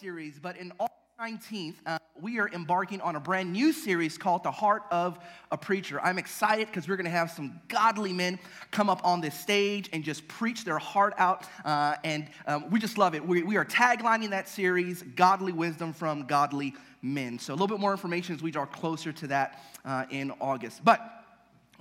series, but in August 19th, uh, we are embarking on a brand new series called The Heart of a Preacher. I'm excited because we're going to have some godly men come up on this stage and just preach their heart out. Uh, and um, we just love it. We, we are taglining that series, Godly Wisdom from Godly Men. So a little bit more information as we draw closer to that uh, in August. But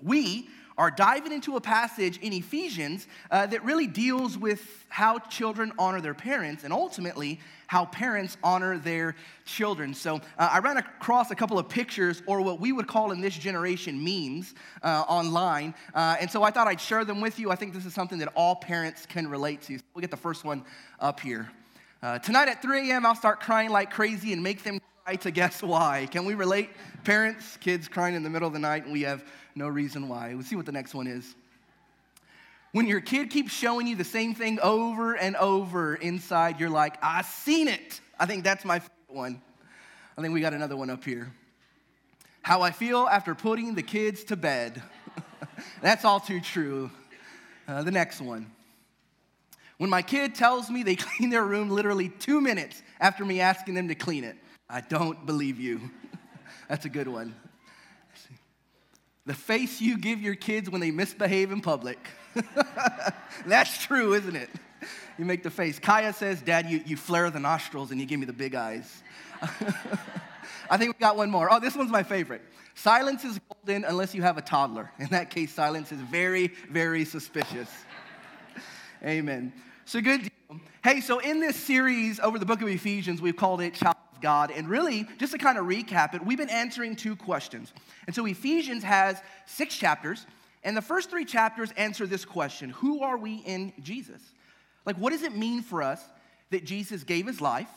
we are diving into a passage in Ephesians uh, that really deals with how children honor their parents and ultimately how parents honor their children. So uh, I ran across a couple of pictures, or what we would call in this generation memes, uh, online. Uh, and so I thought I'd share them with you. I think this is something that all parents can relate to. So we'll get the first one up here. Uh, tonight at 3 a.m., I'll start crying like crazy and make them to guess why. Can we relate? Parents, kids crying in the middle of the night, and we have no reason why. We'll see what the next one is. When your kid keeps showing you the same thing over and over inside, you're like, I seen it. I think that's my favorite one. I think we got another one up here. How I feel after putting the kids to bed. that's all too true. Uh, the next one. When my kid tells me they clean their room literally two minutes after me asking them to clean it, I don't believe you. That's a good one. The face you give your kids when they misbehave in public. That's true, isn't it? You make the face. Kaya says, Dad, you, you flare the nostrils and you give me the big eyes. I think we got one more. Oh, this one's my favorite. Silence is golden unless you have a toddler. In that case, silence is very, very suspicious. Amen. So good deal. Hey, so in this series over the book of Ephesians, we've called it Child God. And really, just to kind of recap it, we've been answering two questions. And so Ephesians has six chapters. And the first three chapters answer this question Who are we in Jesus? Like, what does it mean for us that Jesus gave his life,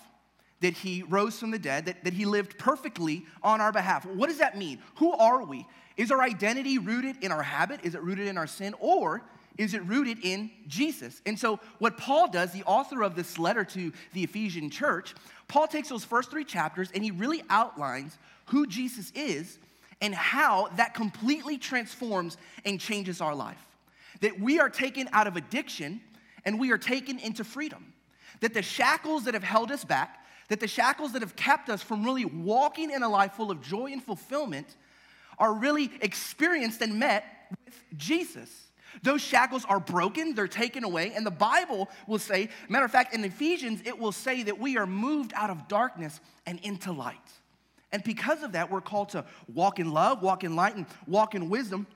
that he rose from the dead, that, that he lived perfectly on our behalf? What does that mean? Who are we? Is our identity rooted in our habit? Is it rooted in our sin? Or is it rooted in Jesus? And so, what Paul does, the author of this letter to the Ephesian church, Paul takes those first three chapters and he really outlines who Jesus is and how that completely transforms and changes our life. That we are taken out of addiction and we are taken into freedom. That the shackles that have held us back, that the shackles that have kept us from really walking in a life full of joy and fulfillment are really experienced and met with Jesus. Those shackles are broken, they're taken away, and the Bible will say, matter of fact, in Ephesians, it will say that we are moved out of darkness and into light. And because of that, we're called to walk in love, walk in light, and walk in wisdom.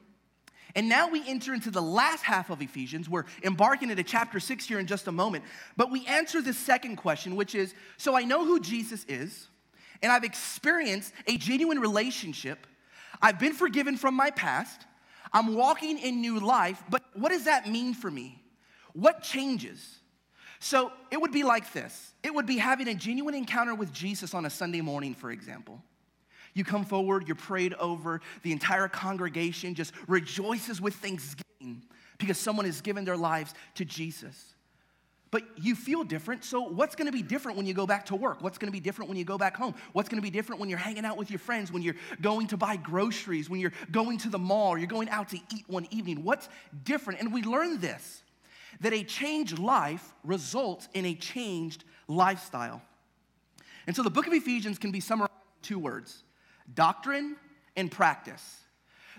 And now we enter into the last half of Ephesians. We're embarking into chapter six here in just a moment. But we answer the second question, which is so I know who Jesus is, and I've experienced a genuine relationship. I've been forgiven from my past. I'm walking in new life, but what does that mean for me? What changes? So it would be like this it would be having a genuine encounter with Jesus on a Sunday morning, for example. You come forward, you're prayed over, the entire congregation just rejoices with thanksgiving because someone has given their lives to Jesus. But you feel different, so what's gonna be different when you go back to work? What's gonna be different when you go back home? What's gonna be different when you're hanging out with your friends, when you're going to buy groceries, when you're going to the mall, or you're going out to eat one evening? What's different? And we learn this that a changed life results in a changed lifestyle. And so the book of Ephesians can be summarized in two words doctrine and practice.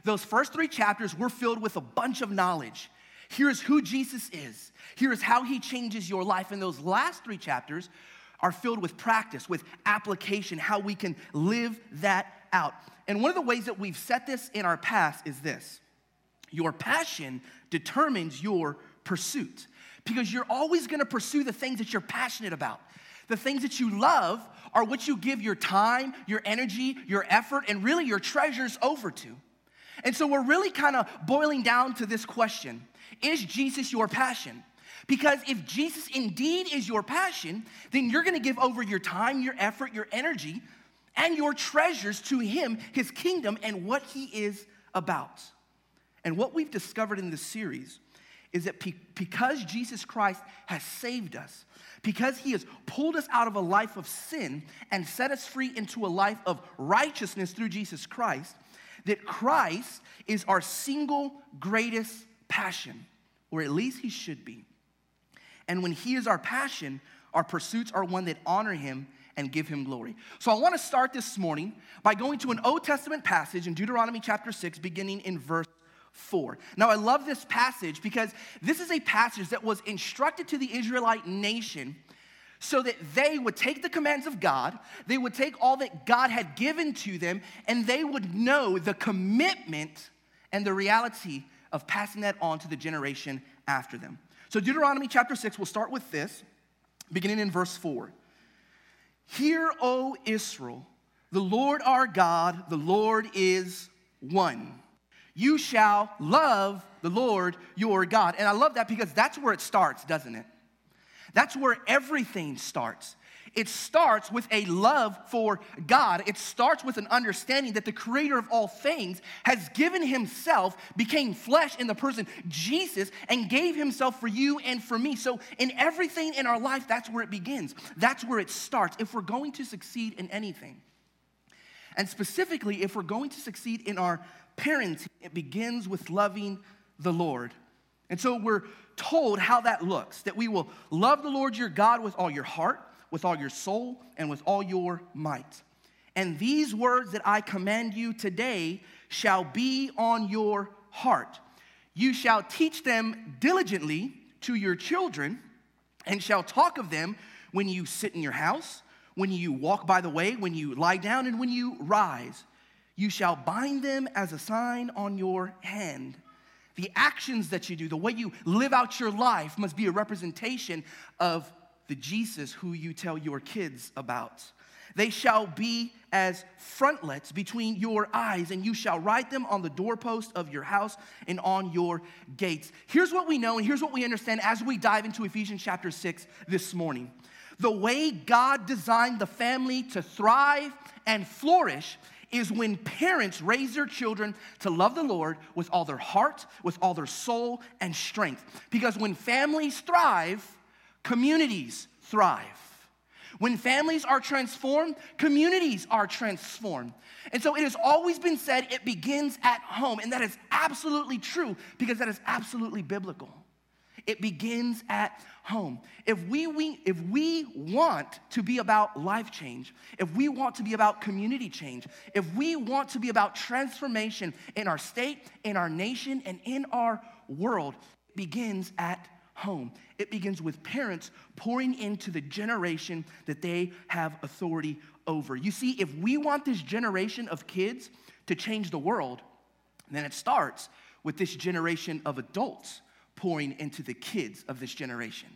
Those first three chapters were filled with a bunch of knowledge. Here's who Jesus is, here's how he changes your life. And those last three chapters are filled with practice, with application, how we can live that out. And one of the ways that we've set this in our past is this your passion determines your pursuit because you're always gonna pursue the things that you're passionate about. The things that you love are what you give your time, your energy, your effort, and really your treasures over to. And so we're really kind of boiling down to this question Is Jesus your passion? Because if Jesus indeed is your passion, then you're gonna give over your time, your effort, your energy, and your treasures to Him, His kingdom, and what He is about. And what we've discovered in this series is that because Jesus Christ has saved us, because he has pulled us out of a life of sin and set us free into a life of righteousness through Jesus Christ, that Christ is our single greatest passion, or at least he should be. And when he is our passion, our pursuits are one that honor him and give him glory. So I want to start this morning by going to an Old Testament passage in Deuteronomy chapter 6, beginning in verse 4. Now, I love this passage because this is a passage that was instructed to the Israelite nation so that they would take the commands of God, they would take all that God had given to them, and they would know the commitment and the reality of passing that on to the generation after them. So, Deuteronomy chapter 6, we'll start with this, beginning in verse 4. Hear, O Israel, the Lord our God, the Lord is one. You shall love the Lord your God. And I love that because that's where it starts, doesn't it? That's where everything starts. It starts with a love for God. It starts with an understanding that the creator of all things has given himself, became flesh in the person Jesus, and gave himself for you and for me. So, in everything in our life, that's where it begins. That's where it starts. If we're going to succeed in anything, and specifically, if we're going to succeed in our parenting, it begins with loving the Lord. And so we're told how that looks that we will love the Lord your God with all your heart, with all your soul, and with all your might. And these words that I command you today shall be on your heart. You shall teach them diligently to your children, and shall talk of them when you sit in your house, when you walk by the way, when you lie down, and when you rise. You shall bind them as a sign on your hand the actions that you do, the way you live out your life must be a representation of the Jesus who you tell your kids about. They shall be as frontlets between your eyes, and you shall write them on the doorpost of your house and on your gates. Here's what we know, and here's what we understand as we dive into Ephesians chapter 6 this morning. The way God designed the family to thrive and flourish is when parents raise their children to love the Lord with all their heart, with all their soul and strength. Because when families thrive, communities thrive. When families are transformed, communities are transformed. And so it has always been said it begins at home. And that is absolutely true because that is absolutely biblical. It begins at home. If we, we, if we want to be about life change, if we want to be about community change, if we want to be about transformation in our state, in our nation, and in our world, it begins at home. It begins with parents pouring into the generation that they have authority over. You see, if we want this generation of kids to change the world, then it starts with this generation of adults pouring into the kids of this generation.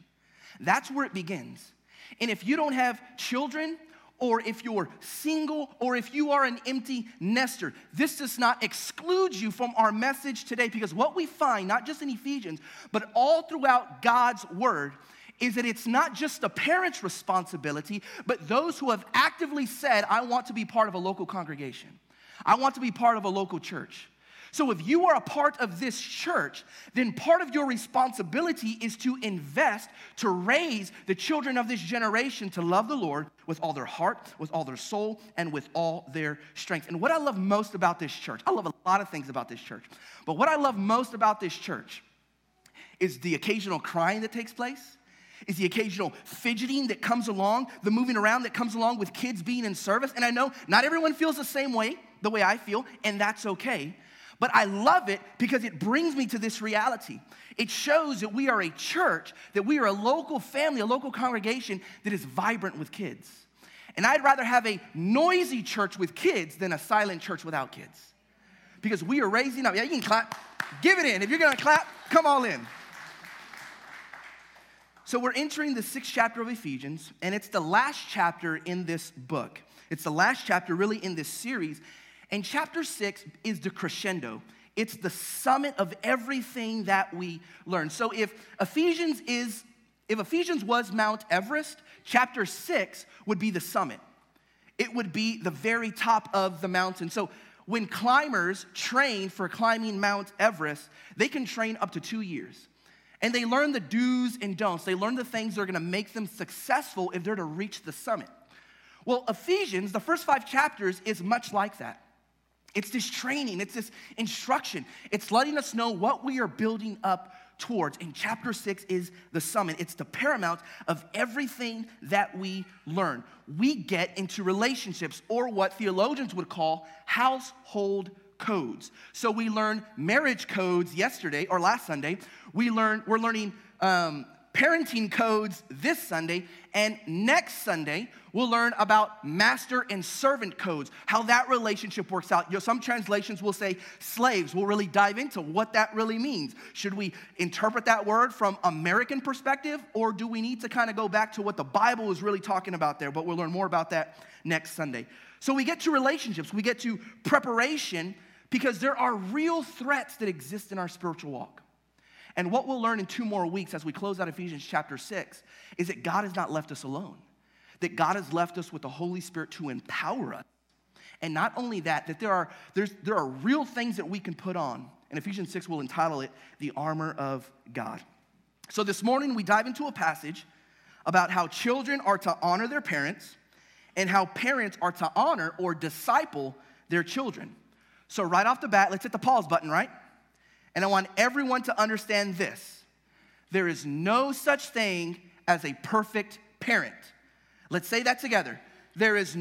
That's where it begins. And if you don't have children, or if you're single, or if you are an empty nester, this does not exclude you from our message today because what we find, not just in Ephesians, but all throughout God's word, is that it's not just a parent's responsibility, but those who have actively said, I want to be part of a local congregation, I want to be part of a local church. So, if you are a part of this church, then part of your responsibility is to invest to raise the children of this generation to love the Lord with all their heart, with all their soul, and with all their strength. And what I love most about this church, I love a lot of things about this church, but what I love most about this church is the occasional crying that takes place is the occasional fidgeting that comes along, the moving around that comes along with kids being in service. And I know not everyone feels the same way, the way I feel, and that's okay. But I love it because it brings me to this reality. It shows that we are a church, that we are a local family, a local congregation that is vibrant with kids. And I'd rather have a noisy church with kids than a silent church without kids. Because we are raising up. Yeah, you can clap. Give it in. If you're going to clap, come all in. So we're entering the sixth chapter of Ephesians, and it's the last chapter in this book. It's the last chapter, really, in this series. And chapter six is the crescendo. It's the summit of everything that we learn. So if Ephesians is, if Ephesians was Mount Everest, chapter six would be the summit. It would be the very top of the mountain. So when climbers train for climbing Mount Everest, they can train up to two years. And they learn the do's and don'ts. They learn the things that are gonna make them successful if they're to reach the summit. Well, Ephesians, the first five chapters, is much like that. It's this training, it's this instruction. It's letting us know what we are building up towards. And chapter six is the summit, it's the paramount of everything that we learn. We get into relationships, or what theologians would call household codes. So we learned marriage codes yesterday or last Sunday. We learned we're learning um, parenting codes this Sunday, and next Sunday, we'll learn about master and servant codes, how that relationship works out. You know, some translations will say slaves. We'll really dive into what that really means. Should we interpret that word from American perspective, or do we need to kind of go back to what the Bible is really talking about there? But we'll learn more about that next Sunday. So we get to relationships, we get to preparation, because there are real threats that exist in our spiritual walk. And what we'll learn in two more weeks as we close out Ephesians chapter 6 is that God has not left us alone, that God has left us with the Holy Spirit to empower us. And not only that, that there are, there's, there are real things that we can put on. And Ephesians 6 will entitle it The Armor of God. So this morning we dive into a passage about how children are to honor their parents and how parents are to honor or disciple their children. So, right off the bat, let's hit the pause button, right? And I want everyone to understand this there is no such thing as a perfect parent. Let's say that together. There is